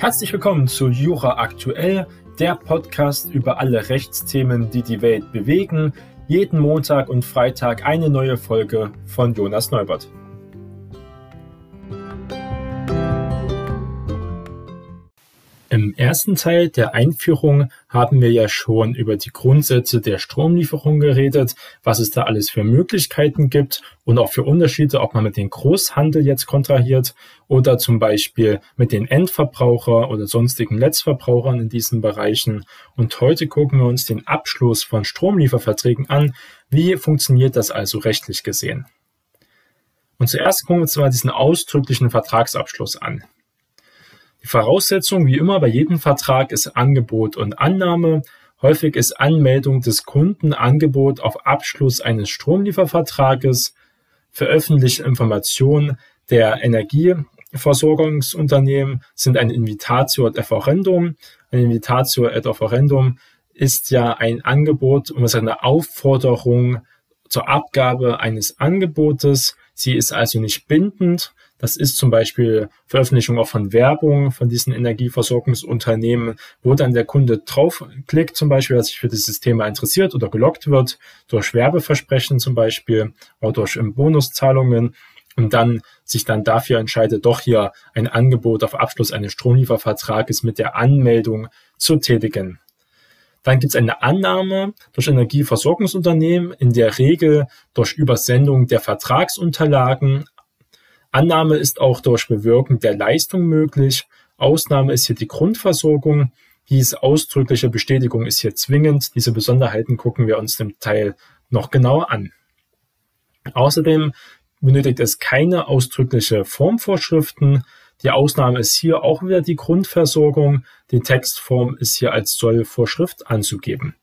Herzlich willkommen zu Jura Aktuell, der Podcast über alle Rechtsthemen, die die Welt bewegen. Jeden Montag und Freitag eine neue Folge von Jonas Neubert. Ersten Teil der Einführung haben wir ja schon über die Grundsätze der Stromlieferung geredet, was es da alles für Möglichkeiten gibt und auch für Unterschiede, ob man mit dem Großhandel jetzt kontrahiert oder zum Beispiel mit den Endverbraucher oder sonstigen Letztverbrauchern in diesen Bereichen. Und heute gucken wir uns den Abschluss von Stromlieferverträgen an. Wie funktioniert das also rechtlich gesehen? Und zuerst gucken wir uns mal diesen ausdrücklichen Vertragsabschluss an. Die Voraussetzung, wie immer bei jedem Vertrag, ist Angebot und Annahme. Häufig ist Anmeldung des Kunden Angebot auf Abschluss eines Stromliefervertrages, veröffentlichte Informationen der Energieversorgungsunternehmen sind ein Invitatio ad offerendum. Ein Invitatio ad offerendum ist ja ein Angebot und ist eine Aufforderung zur Abgabe eines Angebotes. Sie ist also nicht bindend, das ist zum Beispiel Veröffentlichung auch von Werbung von diesen Energieversorgungsunternehmen, wo dann der Kunde draufklickt, zum Beispiel, dass sich für dieses Thema interessiert oder gelockt wird, durch Werbeversprechen zum Beispiel oder durch Bonuszahlungen und dann sich dann dafür entscheidet, doch hier ein Angebot auf Abschluss eines Stromliefervertrages mit der Anmeldung zu tätigen. Dann gibt es eine Annahme durch Energieversorgungsunternehmen, in der Regel durch Übersendung der Vertragsunterlagen Annahme ist auch durch Bewirken der Leistung möglich. Ausnahme ist hier die Grundversorgung. Diese ausdrückliche Bestätigung ist hier zwingend. Diese Besonderheiten gucken wir uns im Teil noch genauer an. Außerdem benötigt es keine ausdrückliche Formvorschriften. Die Ausnahme ist hier auch wieder die Grundversorgung. Die Textform ist hier als Sollvorschrift anzugeben.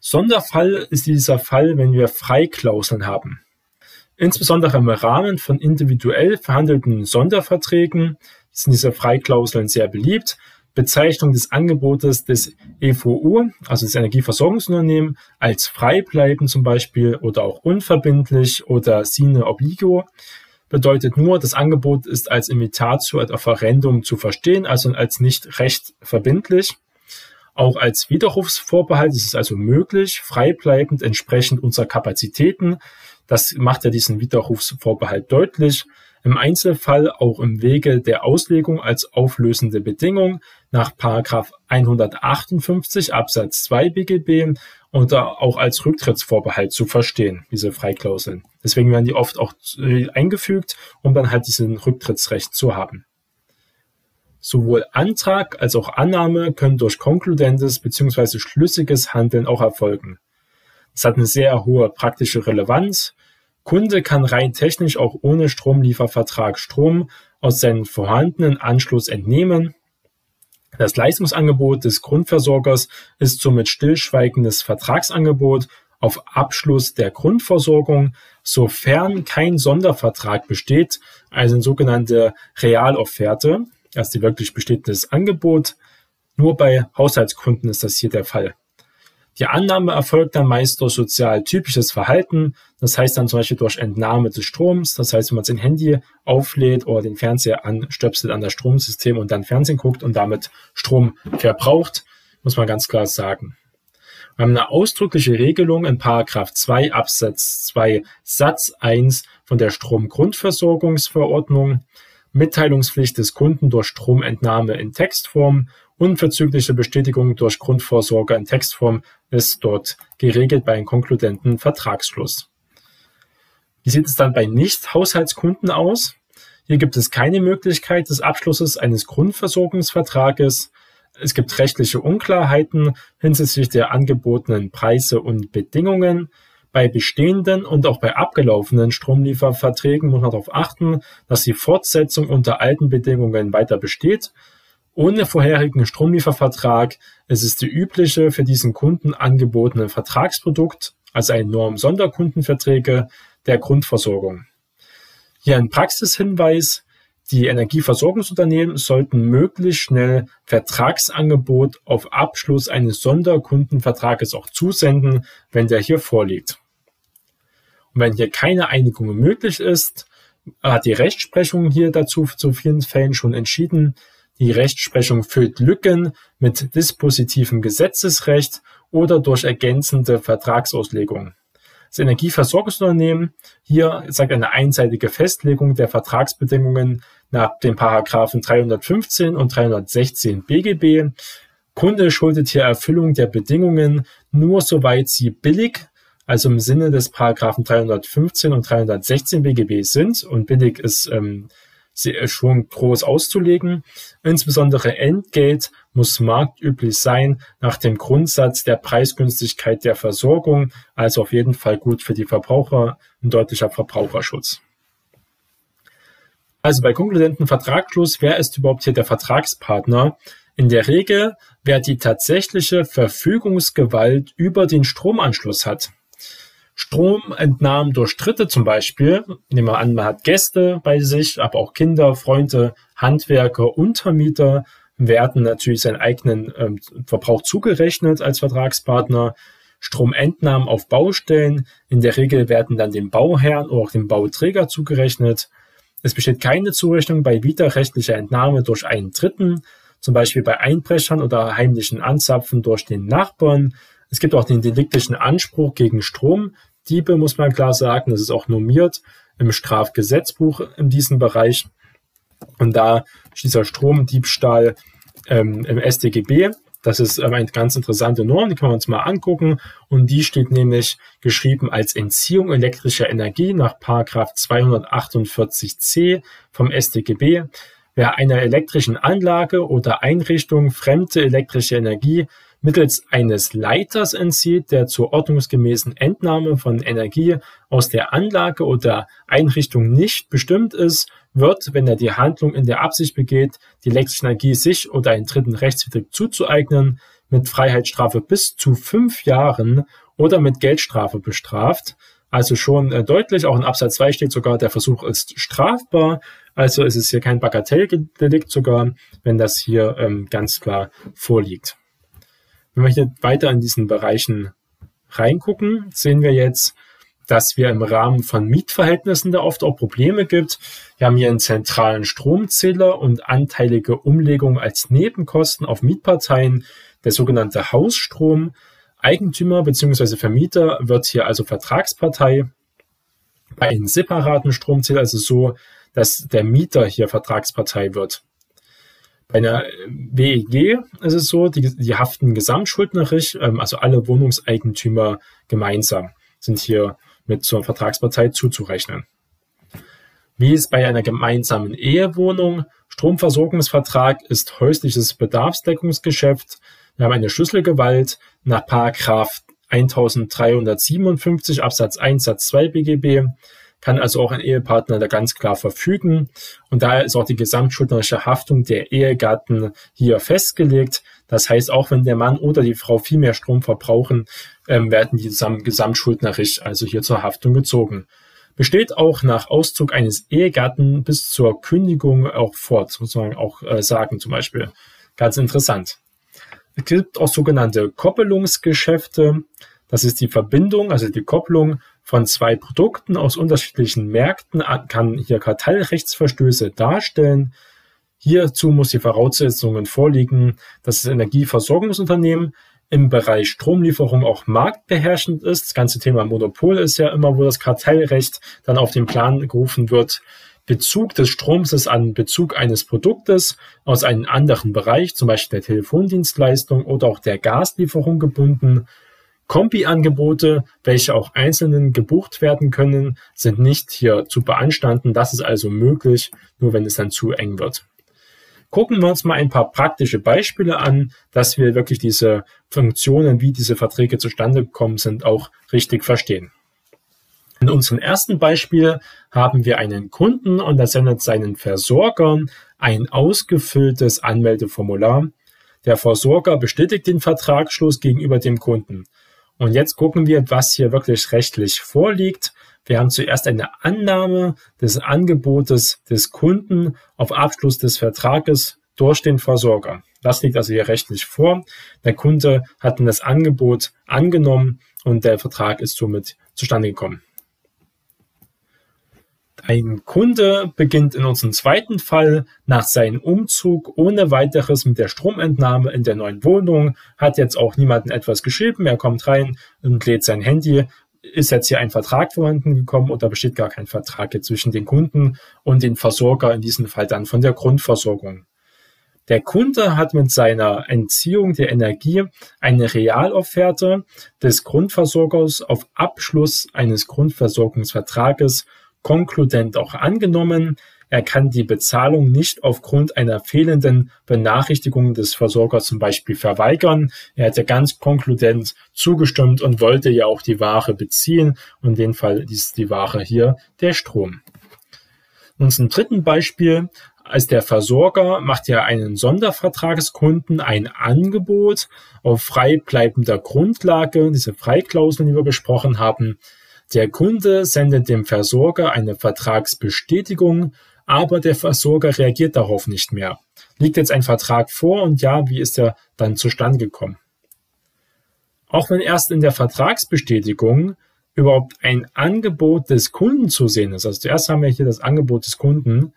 Sonderfall ist dieser Fall, wenn wir Freiklauseln haben. Insbesondere im Rahmen von individuell verhandelten Sonderverträgen sind diese Freiklauseln sehr beliebt. Bezeichnung des Angebotes des EVU, also des Energieversorgungsunternehmens, als frei bleiben zum Beispiel oder auch unverbindlich oder sine obligo bedeutet nur, das Angebot ist als Imitatio ad offerendum zu verstehen, also als nicht recht verbindlich. Auch als Widerrufsvorbehalt ist es also möglich, freibleibend entsprechend unserer Kapazitäten das macht ja diesen Widerrufsvorbehalt deutlich. Im Einzelfall auch im Wege der Auslegung als auflösende Bedingung nach Paragraph 158 Absatz 2 BGB oder auch als Rücktrittsvorbehalt zu verstehen, diese Freiklauseln. Deswegen werden die oft auch äh, eingefügt, um dann halt diesen Rücktrittsrecht zu haben. Sowohl Antrag als auch Annahme können durch konkludentes bzw. schlüssiges Handeln auch erfolgen. Es hat eine sehr hohe praktische Relevanz. Kunde kann rein technisch auch ohne Stromliefervertrag Strom aus seinem vorhandenen Anschluss entnehmen. Das Leistungsangebot des Grundversorgers ist somit stillschweigendes Vertragsangebot auf Abschluss der Grundversorgung, sofern kein Sondervertrag besteht, also eine sogenannte Realofferte, also die wirklich bestehendes Angebot. Nur bei Haushaltskunden ist das hier der Fall. Die Annahme erfolgt dann meist durch sozial typisches Verhalten. Das heißt dann zum Beispiel durch Entnahme des Stroms. Das heißt, wenn man sein Handy auflädt oder den Fernseher anstöpselt an das Stromsystem und dann Fernsehen guckt und damit Strom verbraucht, muss man ganz klar sagen. Wir haben eine ausdrückliche Regelung in Paragraph 2 Absatz 2 Satz 1 von der Stromgrundversorgungsverordnung. Mitteilungspflicht des Kunden durch Stromentnahme in Textform Unverzügliche Bestätigung durch Grundvorsorge in Textform ist dort geregelt bei einem konkludenten Vertragsschluss. Wie sieht es dann bei Nicht-Haushaltskunden aus? Hier gibt es keine Möglichkeit des Abschlusses eines Grundversorgungsvertrages. Es gibt rechtliche Unklarheiten hinsichtlich der angebotenen Preise und Bedingungen. Bei bestehenden und auch bei abgelaufenen Stromlieferverträgen muss man darauf achten, dass die Fortsetzung unter alten Bedingungen weiter besteht ohne vorherigen Stromliefervertrag ist es die übliche für diesen Kunden angebotene Vertragsprodukt, also ein Norm Sonderkundenverträge der Grundversorgung. Hier ein Praxishinweis. Die Energieversorgungsunternehmen sollten möglichst schnell Vertragsangebot auf Abschluss eines Sonderkundenvertrages auch zusenden, wenn der hier vorliegt. Und wenn hier keine Einigung möglich ist, hat die Rechtsprechung hier dazu zu vielen Fällen schon entschieden. Die Rechtsprechung füllt Lücken mit dispositivem Gesetzesrecht oder durch ergänzende Vertragsauslegung. Das Energieversorgungsunternehmen hier sagt eine einseitige Festlegung der Vertragsbedingungen nach den Paragraphen 315 und 316 BGB. Kunde schuldet hier Erfüllung der Bedingungen nur soweit sie billig, also im Sinne des Paragraphen 315 und 316 BGB sind und billig ist ähm, schon groß auszulegen. Insbesondere Entgelt muss marktüblich sein nach dem Grundsatz der Preisgünstigkeit der Versorgung, also auf jeden Fall gut für die Verbraucher, ein deutlicher Verbraucherschutz. Also bei konkludenten Vertragsschluss, wer ist überhaupt hier der Vertragspartner? In der Regel, wer die tatsächliche Verfügungsgewalt über den Stromanschluss hat. Stromentnahmen durch Dritte zum Beispiel, nehmen wir an, man hat Gäste bei sich, aber auch Kinder, Freunde, Handwerker, Untermieter, werden natürlich seinen eigenen ähm, Verbrauch zugerechnet als Vertragspartner. Stromentnahmen auf Baustellen, in der Regel werden dann dem Bauherrn oder auch dem Bauträger zugerechnet. Es besteht keine Zurechnung bei widerrechtlicher Entnahme durch einen Dritten, zum Beispiel bei Einbrechern oder heimlichen Anzapfen durch den Nachbarn. Es gibt auch den deliktischen Anspruch gegen Stromdiebe, muss man klar sagen. Das ist auch normiert im Strafgesetzbuch in diesem Bereich. Und da ist dieser Stromdiebstahl ähm, im StGB. Das ist ähm, eine ganz interessante Norm, die können wir uns mal angucken. Und die steht nämlich geschrieben als Entziehung elektrischer Energie nach Paragraph 248c vom StGB. Wer einer elektrischen Anlage oder Einrichtung fremde elektrische Energie mittels eines Leiters entzieht, der zur ordnungsgemäßen Entnahme von Energie aus der Anlage oder Einrichtung nicht bestimmt ist, wird, wenn er die Handlung in der Absicht begeht, die elektrische Energie sich oder einen Dritten rechtswidrig zuzueignen, mit Freiheitsstrafe bis zu fünf Jahren oder mit Geldstrafe bestraft. Also schon äh, deutlich, auch in Absatz 2 steht sogar, der Versuch ist strafbar. Also ist es hier kein Bagatelldelikt sogar, wenn das hier ähm, ganz klar vorliegt. Wenn wir hier weiter in diesen Bereichen reingucken, sehen wir jetzt, dass wir im Rahmen von Mietverhältnissen da oft auch Probleme gibt. Wir haben hier einen zentralen Stromzähler und anteilige Umlegung als Nebenkosten auf Mietparteien, der sogenannte Hausstrom. Eigentümer bzw. Vermieter wird hier also Vertragspartei. Bei einem separaten Stromzähler ist es so, dass der Mieter hier Vertragspartei wird. Bei einer WEG ist es so, die, die haften gesamtschuldnerisch, ähm, also alle Wohnungseigentümer gemeinsam sind hier mit zur Vertragspartei zuzurechnen. Wie es bei einer gemeinsamen Ehewohnung, Stromversorgungsvertrag ist häusliches Bedarfsdeckungsgeschäft. Wir haben eine Schlüsselgewalt nach Paragraph 1357 Absatz 1 Satz 2 BGB kann also auch ein Ehepartner da ganz klar verfügen. Und daher ist auch die gesamtschuldnerische Haftung der Ehegatten hier festgelegt. Das heißt, auch wenn der Mann oder die Frau viel mehr Strom verbrauchen, ähm, werden die zusammen gesamtschuldnerisch also hier zur Haftung gezogen. Besteht auch nach Auszug eines Ehegatten bis zur Kündigung auch fort, man auch äh, sagen zum Beispiel. Ganz interessant. Es gibt auch sogenannte Koppelungsgeschäfte. Das ist die Verbindung, also die Kopplung von zwei Produkten aus unterschiedlichen Märkten kann hier Kartellrechtsverstöße darstellen. Hierzu muss die Voraussetzungen vorliegen, dass das Energieversorgungsunternehmen im Bereich Stromlieferung auch marktbeherrschend ist. Das ganze Thema Monopol ist ja immer, wo das Kartellrecht dann auf den Plan gerufen wird. Bezug des Stroms ist an Bezug eines Produktes aus einem anderen Bereich, zum Beispiel der Telefondienstleistung oder auch der Gaslieferung gebunden. Kombi-Angebote, welche auch einzelnen gebucht werden können, sind nicht hier zu beanstanden. Das ist also möglich, nur wenn es dann zu eng wird. Gucken wir uns mal ein paar praktische Beispiele an, dass wir wirklich diese Funktionen, wie diese Verträge zustande gekommen sind, auch richtig verstehen. In unserem ersten Beispiel haben wir einen Kunden und er sendet seinen Versorgern ein ausgefülltes Anmeldeformular. Der Versorger bestätigt den Vertragsschluss gegenüber dem Kunden. Und jetzt gucken wir, was hier wirklich rechtlich vorliegt. Wir haben zuerst eine Annahme des Angebotes des Kunden auf Abschluss des Vertrages durch den Versorger. Das liegt also hier rechtlich vor. Der Kunde hat das Angebot angenommen und der Vertrag ist somit zustande gekommen. Ein Kunde beginnt in unserem zweiten Fall nach seinem Umzug ohne weiteres mit der Stromentnahme in der neuen Wohnung, hat jetzt auch niemanden etwas geschrieben, er kommt rein und lädt sein Handy. Ist jetzt hier ein Vertrag vorhanden gekommen oder besteht gar kein Vertrag jetzt zwischen den Kunden und den Versorger, in diesem Fall dann von der Grundversorgung? Der Kunde hat mit seiner Entziehung der Energie eine Realofferte des Grundversorgers auf Abschluss eines Grundversorgungsvertrages konkludent auch angenommen. Er kann die Bezahlung nicht aufgrund einer fehlenden Benachrichtigung des Versorgers zum Beispiel verweigern. Er hat ja ganz konkludent zugestimmt und wollte ja auch die Ware beziehen. Und in dem Fall ist die Ware hier der Strom. Und zum dritten Beispiel als der Versorger macht ja einen Sondervertragskunden ein Angebot auf frei bleibender Grundlage, diese Freiklauseln, die wir besprochen haben, der Kunde sendet dem Versorger eine Vertragsbestätigung, aber der Versorger reagiert darauf nicht mehr. Liegt jetzt ein Vertrag vor und ja, wie ist er dann zustande gekommen? Auch wenn erst in der Vertragsbestätigung überhaupt ein Angebot des Kunden zu sehen ist, also zuerst haben wir hier das Angebot des Kunden,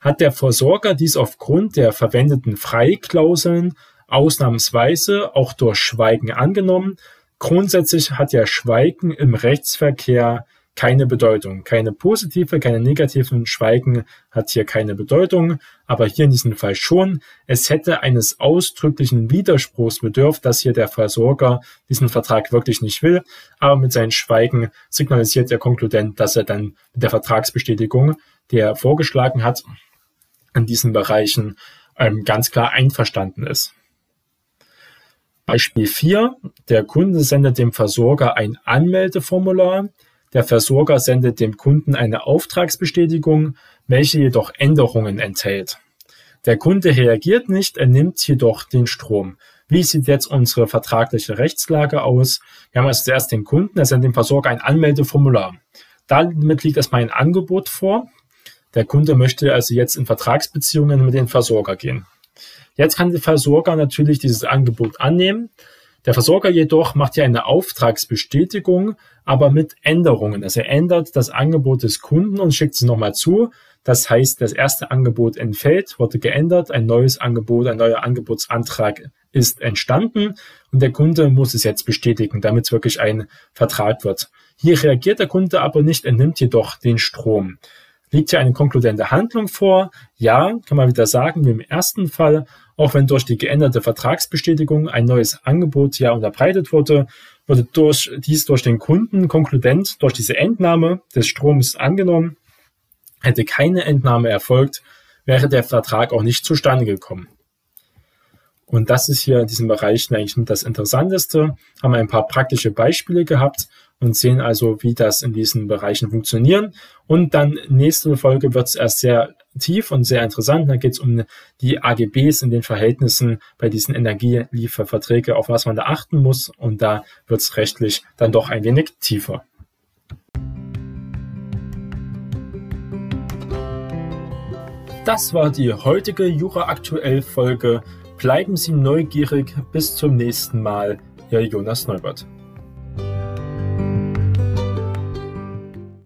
hat der Versorger dies aufgrund der verwendeten Freiklauseln ausnahmsweise auch durch Schweigen angenommen Grundsätzlich hat ja Schweigen im Rechtsverkehr keine Bedeutung. Keine positive, keine negativen Schweigen hat hier keine Bedeutung, aber hier in diesem Fall schon. Es hätte eines ausdrücklichen Widerspruchs bedürft, dass hier der Versorger diesen Vertrag wirklich nicht will, aber mit seinen Schweigen signalisiert der Konkludent, dass er dann mit der Vertragsbestätigung, die er vorgeschlagen hat, in diesen Bereichen ähm, ganz klar einverstanden ist. Beispiel 4. Der Kunde sendet dem Versorger ein Anmeldeformular. Der Versorger sendet dem Kunden eine Auftragsbestätigung, welche jedoch Änderungen enthält. Der Kunde reagiert nicht, er nimmt jedoch den Strom. Wie sieht jetzt unsere vertragliche Rechtslage aus? Wir haben also zuerst den Kunden, er sendet dem Versorger ein Anmeldeformular. Damit liegt erstmal ein Angebot vor. Der Kunde möchte also jetzt in Vertragsbeziehungen mit dem Versorger gehen. Jetzt kann der Versorger natürlich dieses Angebot annehmen. Der Versorger jedoch macht ja eine Auftragsbestätigung, aber mit Änderungen. Also er ändert das Angebot des Kunden und schickt es nochmal zu. Das heißt, das erste Angebot entfällt, wurde geändert, ein neues Angebot, ein neuer Angebotsantrag ist entstanden und der Kunde muss es jetzt bestätigen, damit es wirklich ein Vertrag wird. Hier reagiert der Kunde aber nicht, er nimmt jedoch den Strom. Liegt hier eine konkludente Handlung vor? Ja, kann man wieder sagen, wie im ersten Fall, auch wenn durch die geänderte Vertragsbestätigung ein neues Angebot ja unterbreitet wurde, wurde durch, dies durch den Kunden konkludent durch diese Entnahme des Stroms angenommen. Hätte keine Entnahme erfolgt, wäre der Vertrag auch nicht zustande gekommen. Und das ist hier in diesem Bereich eigentlich das Interessanteste. Haben wir ein paar praktische Beispiele gehabt und sehen also, wie das in diesen Bereichen funktionieren. Und dann nächste Folge wird es erst sehr tief und sehr interessant. Da geht es um die AGBs in den Verhältnissen bei diesen Energielieferverträgen, auf was man da achten muss. Und da wird es rechtlich dann doch ein wenig tiefer. Das war die heutige Jura aktuell Folge. Bleiben Sie neugierig. Bis zum nächsten Mal. Ihr Jonas Neubert.